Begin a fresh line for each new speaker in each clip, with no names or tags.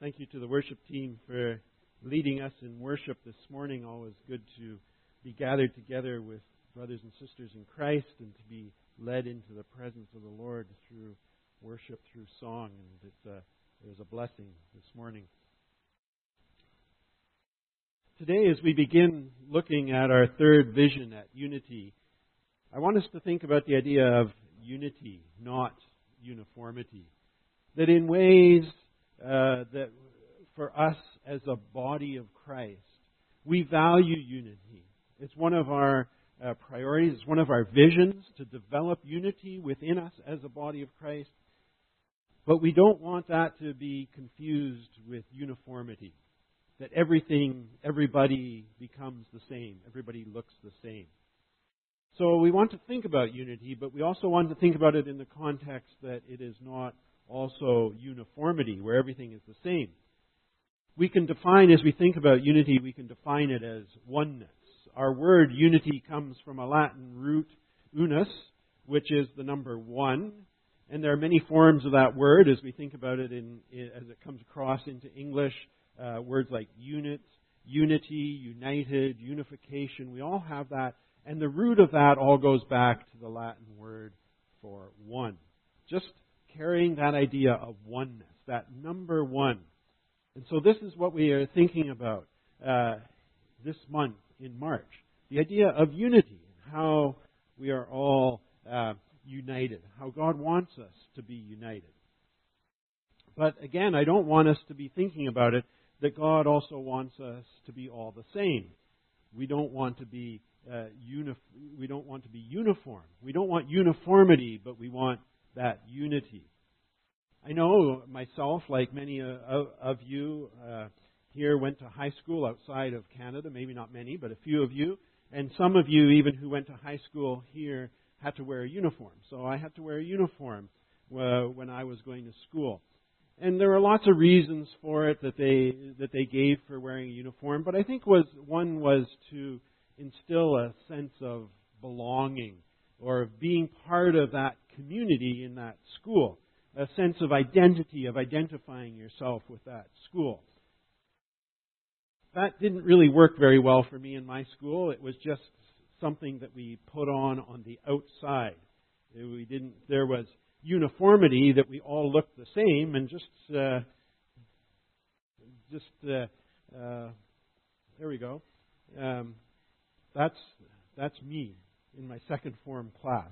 Thank you to the worship team for leading us in worship this morning. Always good to be gathered together with brothers and sisters in Christ and to be led into the presence of the Lord through worship, through song. And it's a, there's a blessing this morning. Today, as we begin looking at our third vision at unity, I want us to think about the idea of unity, not uniformity. That in ways uh, that for us as a body of Christ, we value unity. It's one of our uh, priorities, it's one of our visions to develop unity within us as a body of Christ. But we don't want that to be confused with uniformity. That everything, everybody becomes the same, everybody looks the same. So we want to think about unity, but we also want to think about it in the context that it is not also uniformity, where everything is the same. We can define, as we think about unity, we can define it as oneness. Our word unity comes from a Latin root, unus, which is the number one. And there are many forms of that word as we think about it in, as it comes across into English. Uh, words like unit, unity, united, unification, we all have that. And the root of that all goes back to the Latin word for one. Just carrying that idea of oneness, that number one. And so this is what we are thinking about uh, this month in March the idea of unity, how we are all uh, united, how God wants us to be united. But again, I don't want us to be thinking about it that God also wants us to be all the same. We don't want to be uh, uni- we don't want to be uniform. We don't want uniformity, but we want that unity. I know myself, like many uh, of you uh, here, went to high school outside of Canada. Maybe not many, but a few of you. And some of you, even who went to high school here, had to wear a uniform. So I had to wear a uniform uh, when I was going to school. And there were lots of reasons for it that they that they gave for wearing a uniform, but I think was one was to instill a sense of belonging or being part of that community in that school, a sense of identity, of identifying yourself with that school. That didn't really work very well for me in my school. It was just something that we put on on the outside. We didn't. There was uniformity that we all looked the same, and just uh, just uh, uh, there we go. Um, that's that's me in my second form class.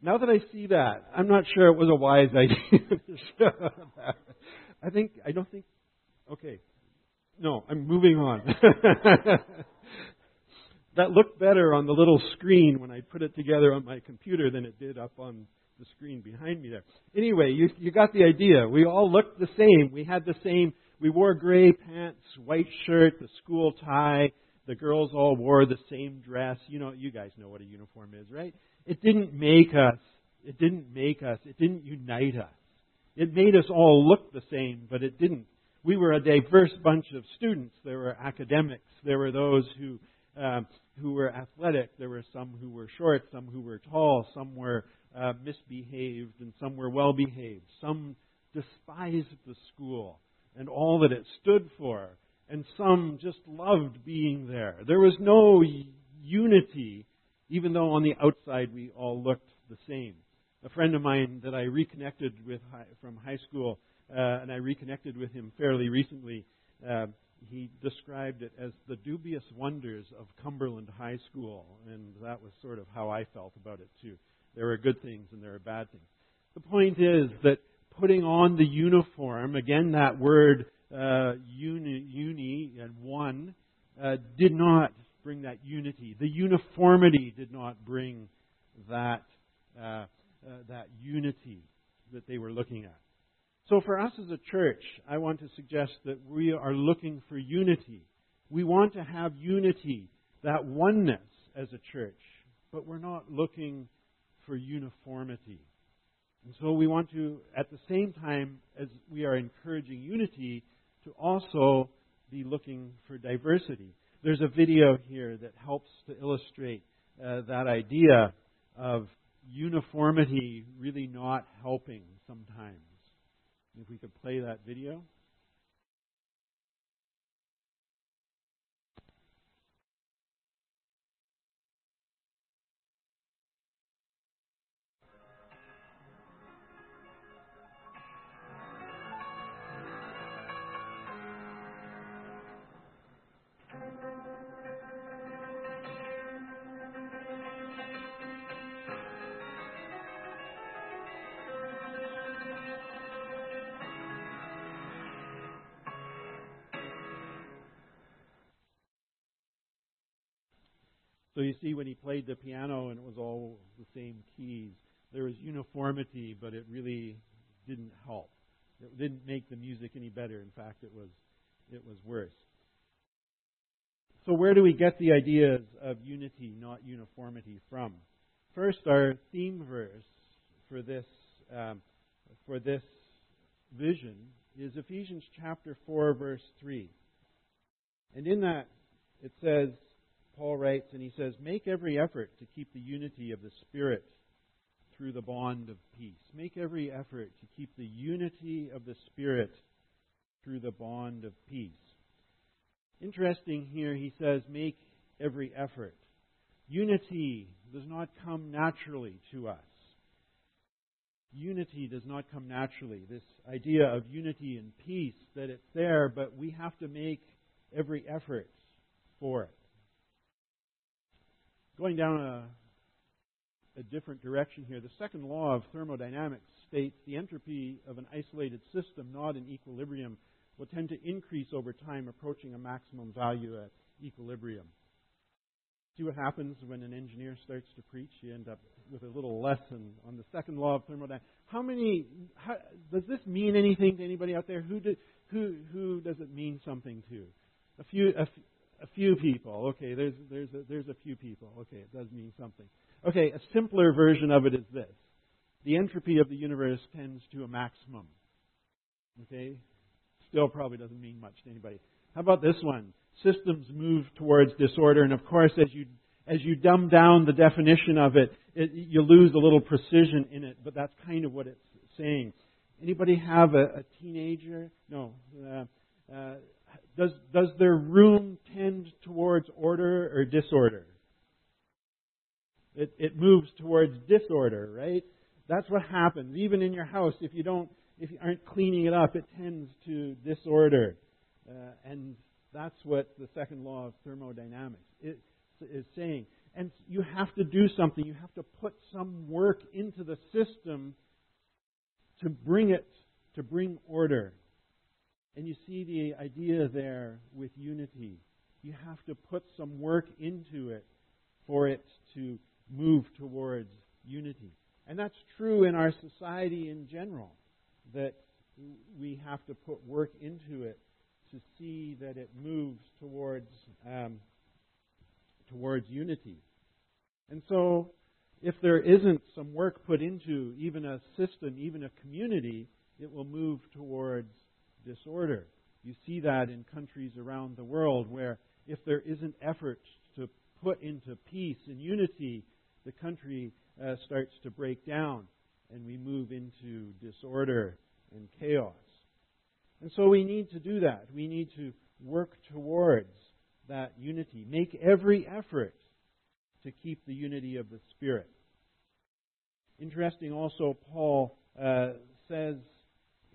Now that I see that, I'm not sure it was a wise idea to show that. I think, I don't think, okay. No, I'm moving on. that looked better on the little screen when I put it together on my computer than it did up on the screen behind me there. Anyway, you, you got the idea. We all looked the same. We had the same, we wore gray pants, white shirt, the school tie, the girls all wore the same dress. You know, you guys know what a uniform is, right? It didn't make us, it didn't make us, it didn't unite us. It made us all look the same, but it didn't. We were a diverse bunch of students. There were academics. There were those who um, who were athletic. There were some who were short, some who were tall, some were uh, misbehaved, and some were well behaved. Some despised the school and all that it stood for and some just loved being there. There was no unity, even though on the outside we all looked the same. A friend of mine that I reconnected with from high school, uh, and I reconnected with him fairly recently, uh, he described it as the dubious wonders of Cumberland High School, and that was sort of how I felt about it too. There were good things and there were bad things. The point is that putting on the uniform, again, that word uh, uni, uni and one uh, did not bring that unity. The uniformity did not bring that uh, uh, that unity that they were looking at. So for us as a church, I want to suggest that we are looking for unity. We want to have unity, that oneness as a church, but we're not looking for uniformity. And so we want to, at the same time as we are encouraging unity, to also be looking for diversity. There's a video here that helps to illustrate uh, that idea of uniformity really not helping sometimes. If we could play that video. So you see, when he played the piano and it was all the same keys, there was uniformity, but it really didn't help. It didn't make the music any better. In fact, it was it was worse. So where do we get the ideas of unity, not uniformity, from? First, our theme verse for this um, for this vision is Ephesians chapter four, verse three, and in that it says Paul writes, and he says, Make every effort to keep the unity of the Spirit through the bond of peace. Make every effort to keep the unity of the Spirit through the bond of peace. Interesting here, he says, Make every effort. Unity does not come naturally to us. Unity does not come naturally. This idea of unity and peace, that it's there, but we have to make every effort for it. Going down a, a different direction here, the second law of thermodynamics states the entropy of an isolated system not in equilibrium will tend to increase over time, approaching a maximum value at equilibrium. See what happens when an engineer starts to preach? You end up with a little lesson on the second law of thermodynamics. How many? How, does this mean anything to anybody out there? Who, do, who, who does it mean something to? A few, a, a few people. Okay, there's there's a, there's a few people. Okay, it does mean something. Okay, a simpler version of it is this: the entropy of the universe tends to a maximum. Okay, still probably doesn't mean much to anybody. How about this one? Systems move towards disorder, and of course, as you as you dumb down the definition of it, it you lose a little precision in it. But that's kind of what it's saying. Anybody have a, a teenager? No. Uh, uh, does, does their room tend towards order or disorder? It, it moves towards disorder, right? That's what happens. Even in your house, if you don't, if you aren't cleaning it up, it tends to disorder. Uh, and that's what the second law of thermodynamics is, is saying. And you have to do something. You have to put some work into the system to bring it, to bring order. And you see the idea there with unity. You have to put some work into it for it to move towards unity. And that's true in our society in general, that we have to put work into it to see that it moves towards um, towards unity. And so, if there isn't some work put into even a system, even a community, it will move towards disorder. You see that in countries around the world where if there isn't effort to put into peace and unity, the country uh, starts to break down and we move into disorder and chaos. And so we need to do that. We need to work towards that unity. Make every effort to keep the unity of the Spirit. Interesting also, Paul uh, says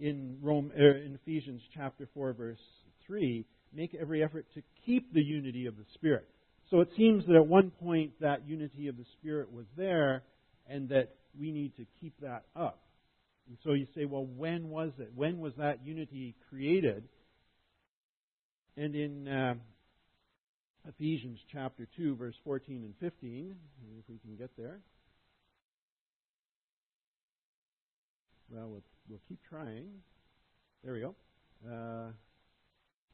in, Rome, er, in Ephesians chapter 4, verse 3, make every effort to keep the unity of the Spirit. So it seems that at one point that unity of the Spirit was there and that we need to keep that up. And so you say, well, when was it? When was that unity created? And in uh, Ephesians chapter 2, verse 14 and 15, if we can get there. Well, we'll we'll keep trying. There we go. Uh,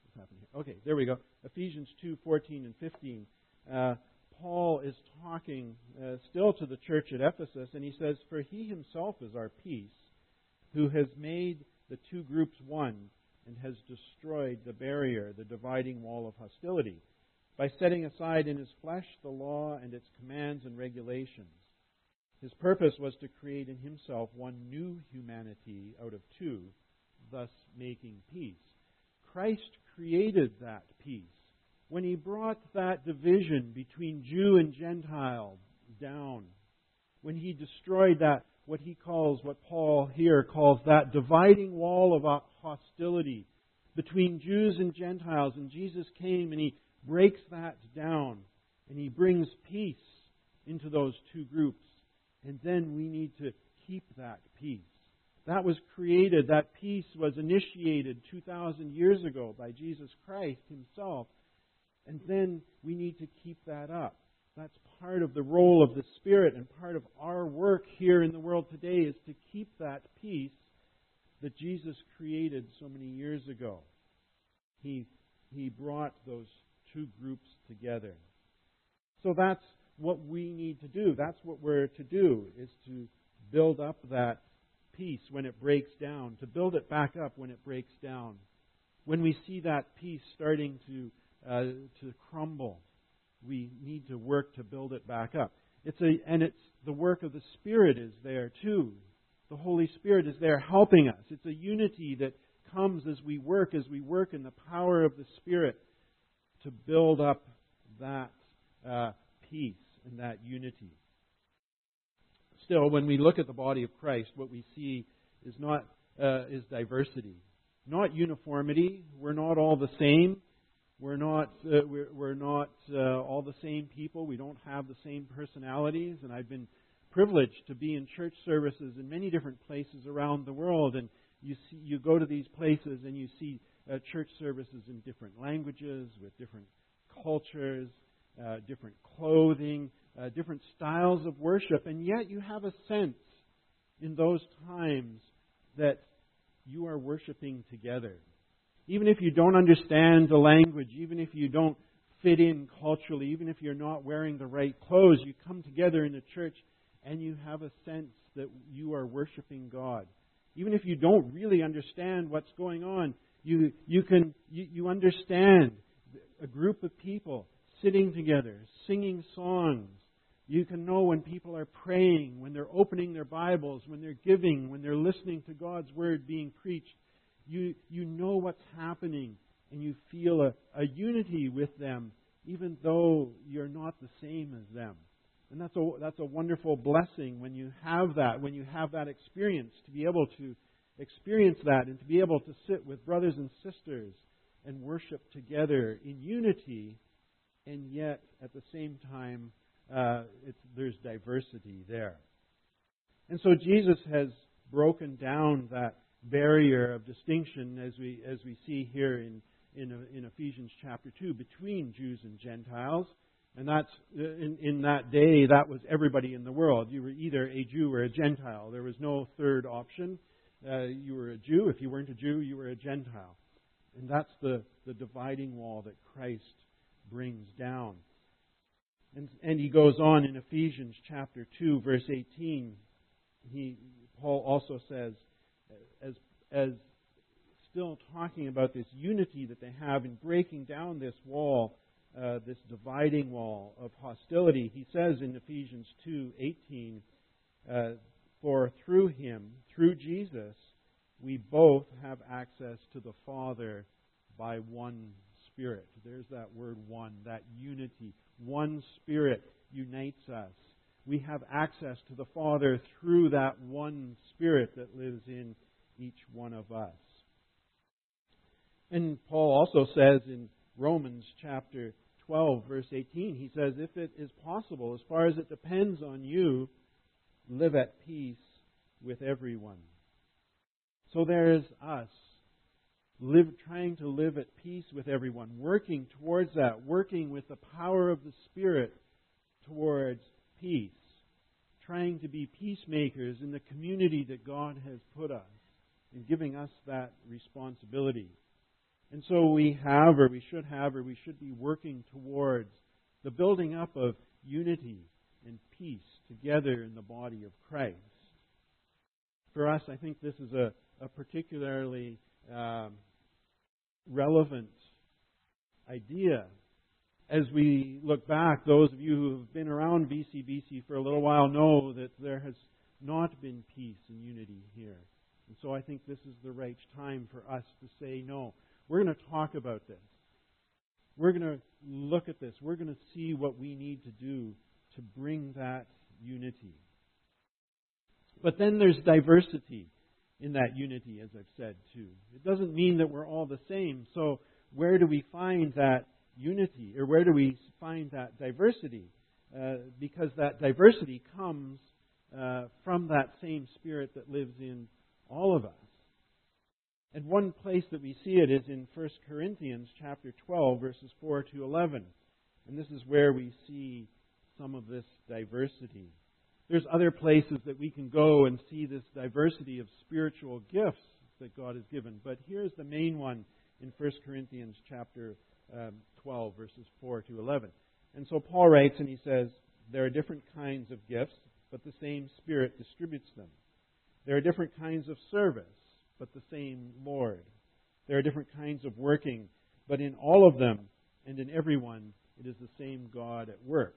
what's happening here? Okay, there we go. Ephesians 2 14 and 15. Uh, Paul is talking uh, still to the church at Ephesus, and he says, For he himself is our peace, who has made the two groups one and has destroyed the barrier, the dividing wall of hostility, by setting aside in his flesh the law and its commands and regulations his purpose was to create in himself one new humanity out of two, thus making peace. Christ created that peace. When he brought that division between Jew and Gentile down, when he destroyed that, what he calls, what Paul here calls that dividing wall of hostility between Jews and Gentiles, and Jesus came and he breaks that down and he brings peace into those two groups. And then we need to keep that peace. That was created, that peace was initiated 2,000 years ago by Jesus Christ himself. And then we need to keep that up. That's part of the role of the Spirit and part of our work here in the world today is to keep that peace that Jesus created so many years ago. He, he brought those two groups together. So that's what we need to do. That's what we're to do, is to build up that peace when it breaks down, to build it back up when it breaks down. When we see that peace starting to, uh, to crumble, we need to work to build it back up. It's a, and it's the work of the Spirit is there too. The Holy Spirit is there helping us. It's a unity that comes as we work, as we work in the power of the Spirit to build up that uh, peace and that unity. Still, when we look at the body of Christ, what we see is not uh, is diversity, not uniformity. We're not all the same. We're not uh, we're, we're, not uh, all the same people. We don't have the same personalities. And I've been privileged to be in church services in many different places around the world. And you see, you go to these places and you see uh, church services in different languages with different cultures, uh, different clothing, uh, different styles of worship, and yet you have a sense in those times that you are worshiping together even if you don't understand the language, even if you don't fit in culturally, even if you're not wearing the right clothes, you come together in the church and you have a sense that you are worshiping God. Even if you don't really understand what's going on, you, you can you, you understand a group of people sitting together, singing songs. You can know when people are praying, when they're opening their Bibles, when they're giving, when they're listening to God's Word being preached you, you know what's happening and you feel a, a unity with them, even though you're not the same as them. And that's a, that's a wonderful blessing when you have that, when you have that experience, to be able to experience that and to be able to sit with brothers and sisters and worship together in unity, and yet at the same time, uh, there's diversity there. And so Jesus has broken down that barrier of distinction as we as we see here in in, in Ephesians chapter two between Jews and Gentiles. And that's in, in that day that was everybody in the world. You were either a Jew or a Gentile. There was no third option. Uh, you were a Jew. If you weren't a Jew, you were a Gentile. And that's the, the dividing wall that Christ brings down. And, and he goes on in Ephesians chapter 2, verse 18. He, Paul also says, as, as still talking about this unity that they have in breaking down this wall, uh, this dividing wall of hostility. He says in Ephesians 2:18, uh, "For through him, through Jesus, we both have access to the Father by one Spirit." There's that word "one," that unity. One Spirit unites us. We have access to the Father through that one Spirit that lives in each one of us. And Paul also says in Romans chapter 12, verse 18, he says, If it is possible, as far as it depends on you, live at peace with everyone. So there is us live, trying to live at peace with everyone, working towards that, working with the power of the Spirit towards peace, trying to be peacemakers in the community that God has put us in giving us that responsibility. And so we have, or we should have, or we should be working towards the building up of unity and peace together in the body of Christ. For us, I think this is a, a particularly um, relevant idea as we look back. Those of you who have been around BCBC for a little while know that there has not been peace and unity here And so I think this is the right time for us to say, no, we're going to talk about this. We're going to look at this. We're going to see what we need to do to bring that unity. But then there's diversity in that unity, as I've said, too. It doesn't mean that we're all the same. So, where do we find that unity, or where do we find that diversity? Uh, because that diversity comes uh, from that same Spirit that lives in all of us. And one place that we see it is in 1 Corinthians chapter 12, verses 4 to 11. And this is where we see some of this diversity. There's other places that we can go and see this diversity of spiritual gifts that God has given. But here's the main one in 1 Corinthians chapter um, 12, verses 4 to 11. And so Paul writes and he says, There are different kinds of gifts, but the same Spirit distributes them. There are different kinds of service, but the same Lord. There are different kinds of working, but in all of them and in everyone, it is the same God at work.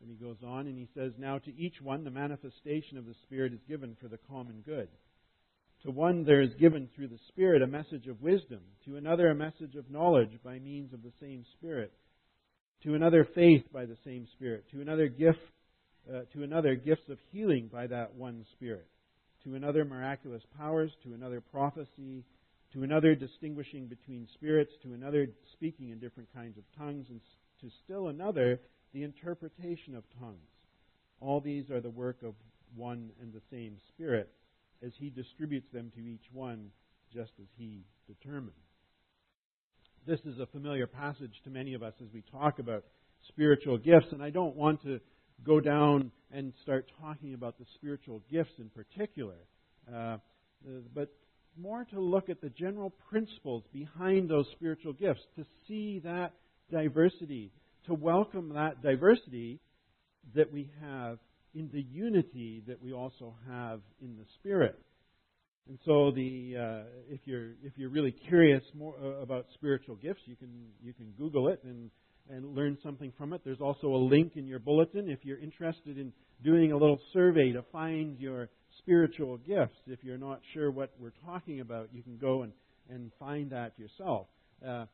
And he goes on and he says, Now to each one the manifestation of the Spirit is given for the common good. To one there is given through the Spirit a message of wisdom, to another a message of knowledge by means of the same Spirit, to another faith by the same Spirit, to another gift, uh, to another gifts of healing by that one Spirit, to another miraculous powers, to another prophecy, to another distinguishing between spirits, to another speaking in different kinds of tongues, and to still another the interpretation of tongues. All these are the work of one and the same Spirit, as He distributes them to each one just as He determines. This is a familiar passage to many of us as we talk about spiritual gifts, and I don't want to go down and start talking about the spiritual gifts in particular, uh, but more to look at the general principles behind those spiritual gifts, to see that diversity, to welcome that diversity that we have in the unity that we also have in the Spirit. And so, the uh, if you're if you're really curious more uh, about spiritual gifts, you can you can Google it and and learn something from it. There's also a link in your bulletin if you're interested in doing a little survey to find your spiritual gifts. If you're not sure what we're talking about, you can go and and find that yourself. Uh,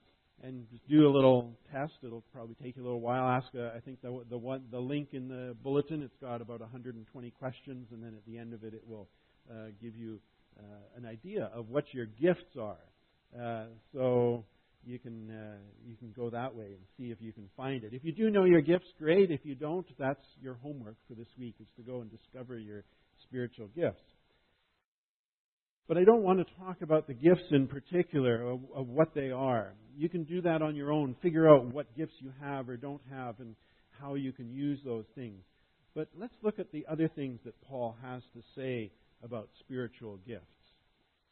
and just do a little test. It'll probably take you a little while. Ask, uh, I think the the one the link in the bulletin. It's got about 120 questions, and then at the end of it, it will uh, give you uh, an idea of what your gifts are. Uh, so you can uh, you can go that way and see if you can find it. If you do know your gifts, great. If you don't, that's your homework for this week is to go and discover your spiritual gifts. But I don't want to talk about the gifts in particular of, of, what they are. You can do that on your own. Figure out what gifts you have or don't have and how you can use those things. But let's look at the other things that Paul has to say about spiritual gifts.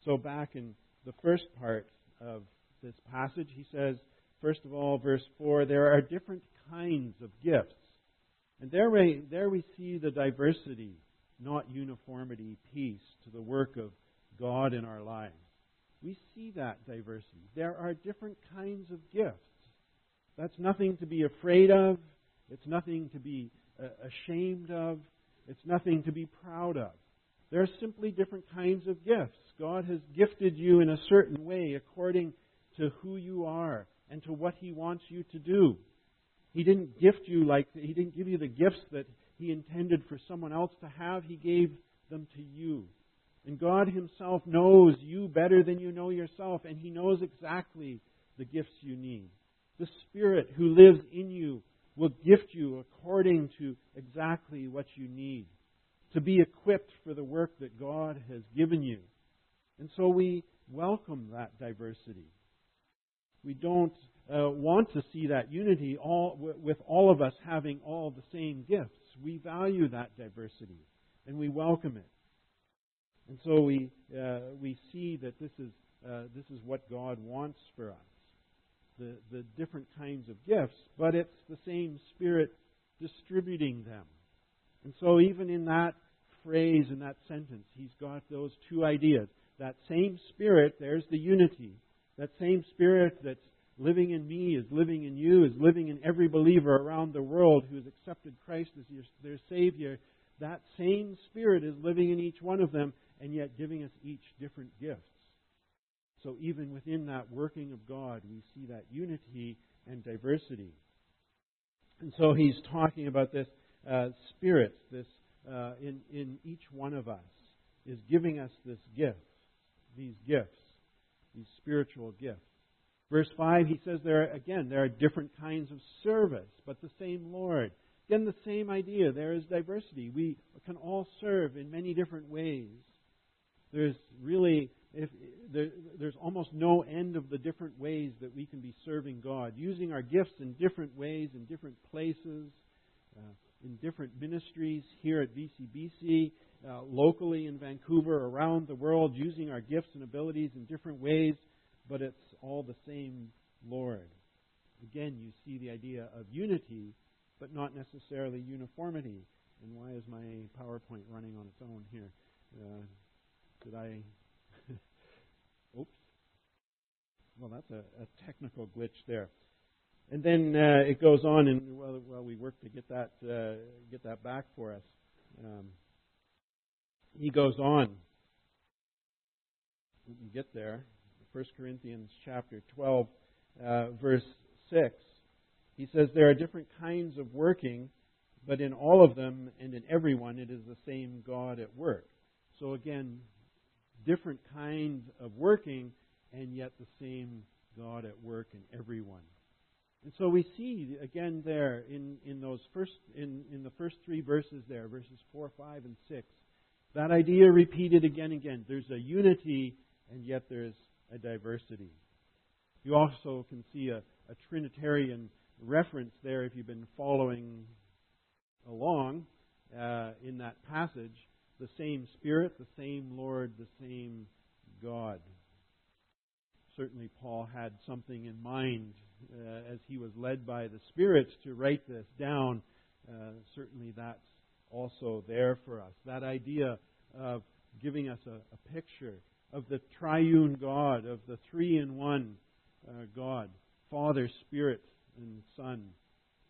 So, back in the first part of this passage, he says, first of all, verse 4, there are different kinds of gifts. And there we, there we see the diversity, not uniformity, piece to the work of God in our lives. We see that diversity. There are different kinds of gifts. That's nothing to be afraid of. It's nothing to be uh, ashamed of. It's nothing to be proud of. There are simply different kinds of gifts. God has gifted you in a certain way according to who you are and to what He wants you to do. He didn't gift you like, He didn't give you the gifts that He intended for someone else to have. He gave them to you. And God Himself knows you better than you know yourself, and He knows exactly the gifts you need. The Spirit who lives in you will gift you according to exactly what you need to be equipped for the work that God has given you. And so we welcome that diversity. We don't uh, want to see that unity all, with all of us having all the same gifts. We value that diversity and we welcome it. And so we, uh, we see that this is, uh, this is what God wants for us the, the different kinds of gifts, but it's the same Spirit distributing them. And so, even in that phrase, in that sentence, he's got those two ideas. That same Spirit, there's the unity. That same Spirit that's living in me is living in you, is living in every believer around the world who has accepted Christ as their Savior that same Spirit is living in each one of them and yet giving us each different gifts. So even within that working of God, we see that unity and diversity. And so he's talking about this uh, spirit, this uh, in in each one of us is giving us this gift, these gifts, these spiritual gifts. Verse five, he says there again there are different kinds of service, but the same Lord. Again, the same idea. There is diversity. We can all serve in many different ways. There's really if there, there's almost no end of the different ways that we can be serving God, using our gifts in different ways, in different places, uh, in different ministries here at VCBC, uh, locally in Vancouver, around the world, using our gifts and abilities in different ways, but it's all the same Lord. Again, you see the idea of unity, but not necessarily uniformity. And why is my PowerPoint running on its own here? Uh, did I Oops. Well, that's a, a technical glitch there. And then uh, it goes on, and well, well, we work to get that uh, get that back for us. Um, he goes on. We can get there. 1 Corinthians chapter 12, uh, verse 6. He says there are different kinds of working, but in all of them and in everyone it is the same God at work. So again, different kinds of working, and yet the same God at work in everyone. And so we see again there in, in those first in, in the first three verses there, verses four, five, and six, that idea repeated again and again. There's a unity and yet there's a diversity. You also can see a, a Trinitarian reference there if you've been following along uh, in that passage the same Spirit, the same Lord, the same God. Certainly, Paul had something in mind uh, as he was led by the Spirit to write this down. Uh, certainly, that's also there for us. That idea of giving us a, a picture of the triune God, of the three in one uh, God Father, Spirit, and Son.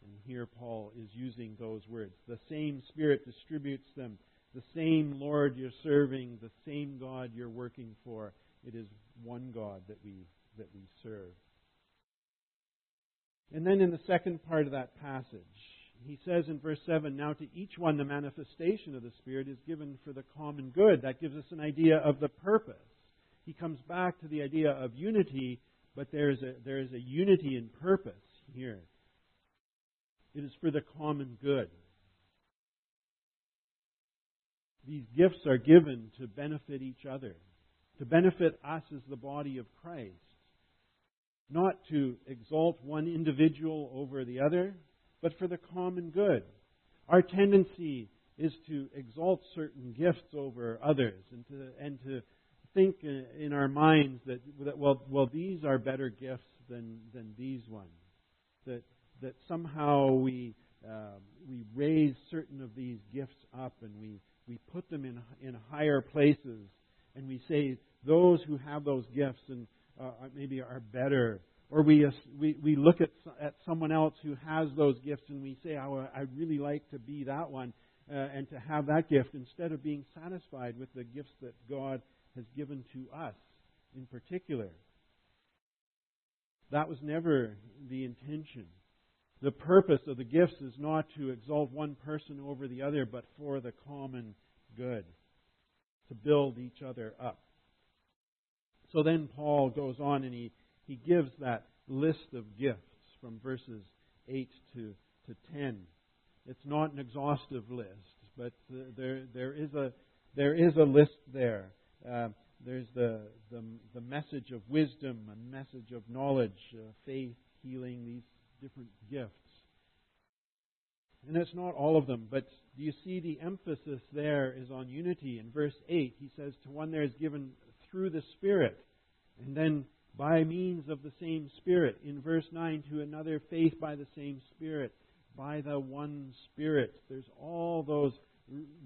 And here Paul is using those words. The same Spirit distributes them the same Lord you're serving, the same God you're working for. It is one God that we that we serve. And then in the second part of that passage, he says in verse 7 Now to each one the manifestation of the Spirit is given for the common good. That gives us an idea of the purpose. He comes back to the idea of unity, but there is a, there is a unity in purpose here. It is for the common good. These gifts are given to benefit each other, to benefit us as the body of Christ, not to exalt one individual over the other, but for the common good. Our tendency is to exalt certain gifts over others and to, and to think in our minds that, that well, well, these are better gifts than, than these ones. That, that somehow we, uh, we raise certain of these gifts up and we, we put them in, in higher places and we say those who have those gifts and uh, maybe are better. Or we, we, we look at, at someone else who has those gifts and we say, oh, I'd really like to be that one uh, and to have that gift instead of being satisfied with the gifts that God has given to us in particular. That was never the intention. The purpose of the gifts is not to exalt one person over the other, but for the common good, to build each other up. So then Paul goes on and he, he gives that list of gifts from verses 8 to, to 10. It's not an exhaustive list, but there, there, is a, there is a list there. Uh, there's the, the, the, message of wisdom, a message of knowledge, uh, faith, healing, these different gifts. And it's not all of them, but do you see the emphasis there is on unity? In verse 8, he says, To one there is given through the Spirit, and then by means of the same Spirit. In verse 9, to another faith by the same Spirit, by the one Spirit. There's all those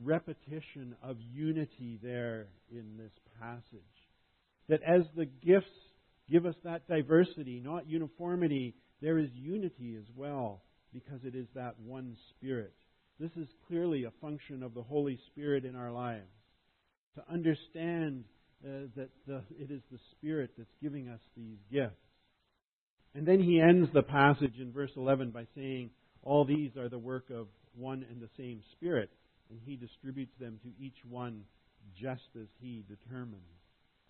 repetition of unity there in this passage. That as the gifts give us that diversity, not uniformity, there is unity as well, because it is that one Spirit. This is clearly a function of the Holy Spirit in our lives. To understand uh, that the, it is the Spirit that's giving us these gifts. And then he ends the passage in verse 11 by saying, All these are the work of one and the same Spirit, and he distributes them to each one just as he determines.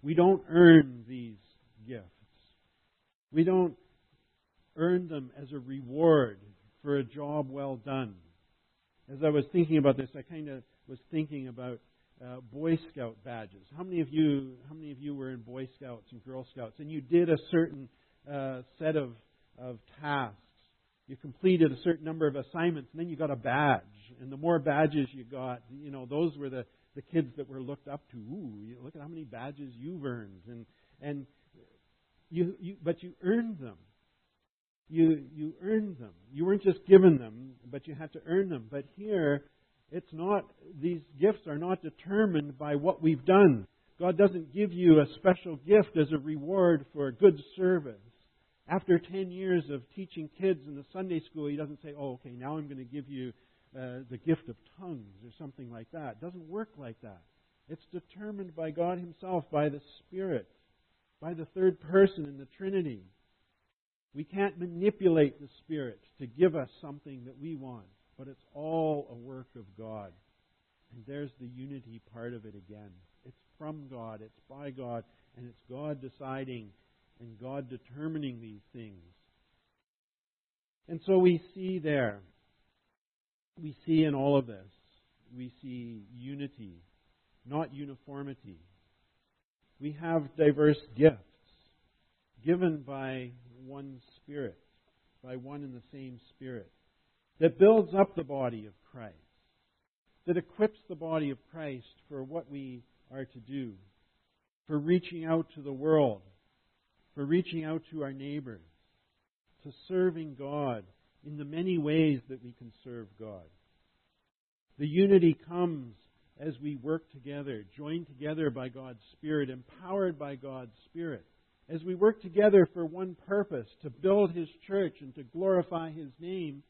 We don't earn these gifts. We don't earn them as a reward for a job well done. As I was thinking about this, I kind of was thinking about uh, Boy Scout badges. How many of you, how many of you were in Boy Scouts and Girl Scouts, and you did a certain uh, set of of tasks? You completed a certain number of assignments, and then you got a badge. And the more badges you got, you know, those were the the kids that were looked up to. Ooh, look at how many badges you've earned, and and you, you but you earned them. You you earned them. You weren't just given them, but you had to earn them. But here, it's not. These gifts are not determined by what we've done. God doesn't give you a special gift as a reward for good service. After 10 years of teaching kids in the Sunday school, He doesn't say, oh, okay, now I'm going to give you uh, the gift of tongues or something like that. It doesn't work like that. It's determined by God Himself, by the Spirit, by the third person in the Trinity. We can't manipulate the Spirit to give us something that we want, but it's all a work of God. And there's the unity part of it again. It's from God, it's by God, and it's God deciding and God determining these things. And so we see there we see in all of this, we see unity, not uniformity. We have diverse gifts given by one Spirit, by one and the same Spirit, that builds up the body of Christ, that equips the body of Christ for what we are to do, for reaching out to the world, for reaching out to our neighbors, to serving God in the many ways that we can serve God. The unity comes as we work together, joined together by God's Spirit, empowered by God's Spirit. As we work together for one purpose, to build His church and to glorify His name,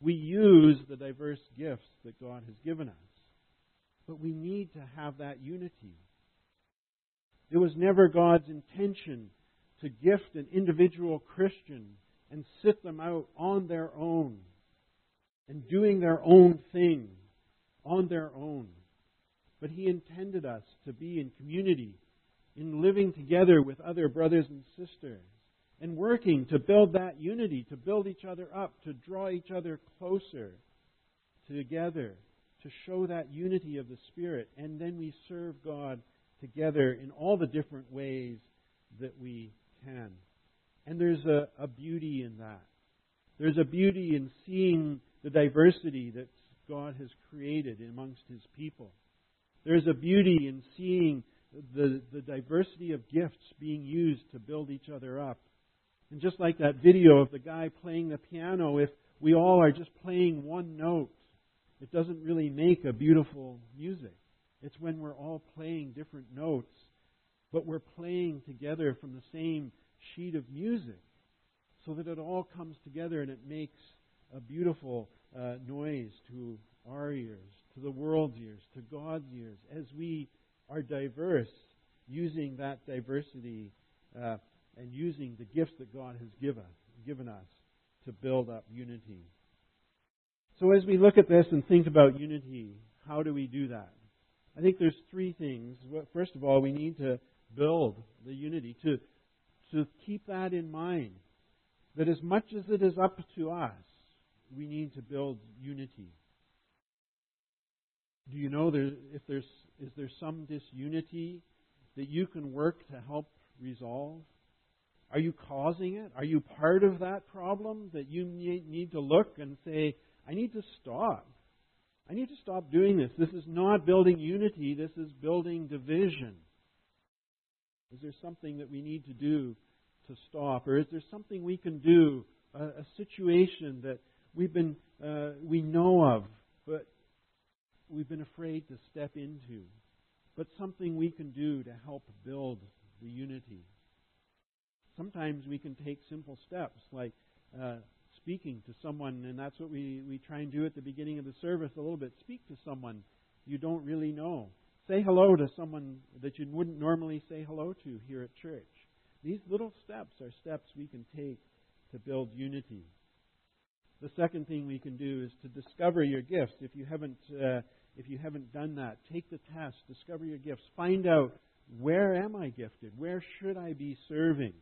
we use the diverse gifts that God has given us. But we need to have that unity. It was never God's intention to gift an individual Christian and sit them out on their own and doing their own thing on their own. But He intended us to be in community, in living together with other brothers and sisters, and working to build that unity, to build each other up, to draw each other closer together, to show that unity of the Spirit. And then we serve God together in all the different ways that we can. And there's a, a beauty in that. There's a beauty in seeing the diversity that God has created amongst His people. There's a beauty in seeing the, the diversity of gifts being used to build each other up. And just like that video of the guy playing the piano, if we all are just playing one note, it doesn't really make a beautiful music. It's when we're all playing different notes, but we're playing together from the same sheet of music so that it all comes together and it makes a beautiful uh, noise to our ears, to the world's ears, to God's ears, as we are diverse, using that diversity uh, and using the gifts that God has give us, given us to build up unity. So as we look at this and think about unity, how do we do that? I think there's three things. First of all, we need to build the unity, to, to keep that in mind. That as much as it is up to us, we need to build unity. Do you know there, if there's is there some disunity that you can work to help resolve? Are you causing it? Are you part of that problem that you need to look and say, I need to stop. I need to stop doing this. This is not building unity, this is building division. Is there something that we need to do to stop? Or is there something we can do, a, a situation that we've been, uh, we know of, but we've been afraid to step into, but something we can do to help build the unity. Sometimes we can take simple steps like uh, speaking to someone, and that's what we, we try and do at the beginning of the service a little bit. Speak to someone you don't really know. Say hello to someone that you wouldn't normally say hello to here at church. These little steps are steps we can take to build unity. The second thing we can do is to discover your gifts. If you haven't, uh, if you haven't done that, take the test, discover your gifts, find out where am I gifted, where should I be serving,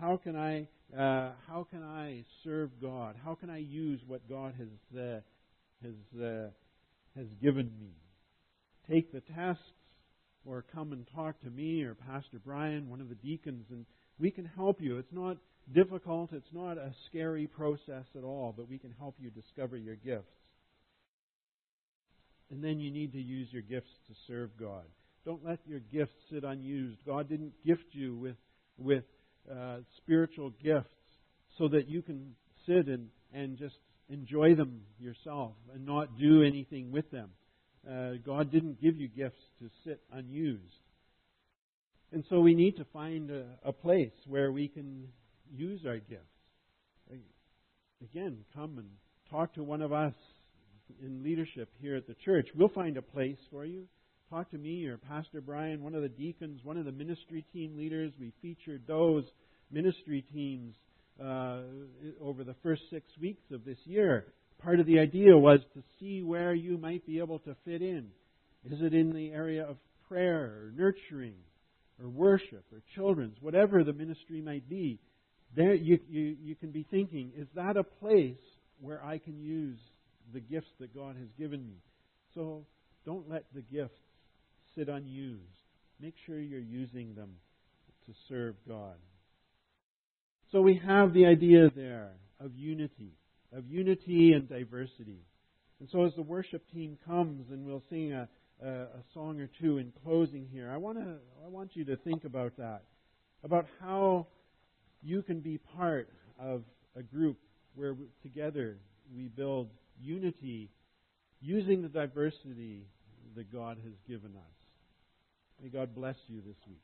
how can I, uh, how can I serve God, how can I use what God has uh, has uh, has given me. Take the tests, or come and talk to me or Pastor Brian, one of the deacons, and we can help you. It's not difficult, it's not a scary process at all, but we can help you discover your gifts. And then you need to use your gifts to serve God. Don't let your gifts sit unused. God didn't gift you with, with uh, spiritual gifts so that you can sit and, and just enjoy them yourself and not do anything with them. Uh, God didn't give you gifts to sit unused. And so we need to find a, a place where we can use our gifts. Again, come and talk to one of us in leadership here at the church. We'll find a place for you. Talk to me or Pastor Brian, one of the deacons, one of the ministry team leaders. We featured those ministry teams uh, over the first six weeks of this year. Part of the idea was to see where you might be able to fit in. Is it in the area of prayer or nurturing or worship or children's, whatever the ministry might be? There you, you, you can be thinking, is that a place where I can use the gifts that God has given me? So don't let the gifts sit unused. Make sure you're using them to serve God. So we have the idea there of unity, of unity and diversity. And so as the worship team comes and we'll sing a, a, a song or two in closing here, I, wanna, I want you to think about that, about how you can be part of a group where together we build unity using the diversity that God has given us. May God bless you this week.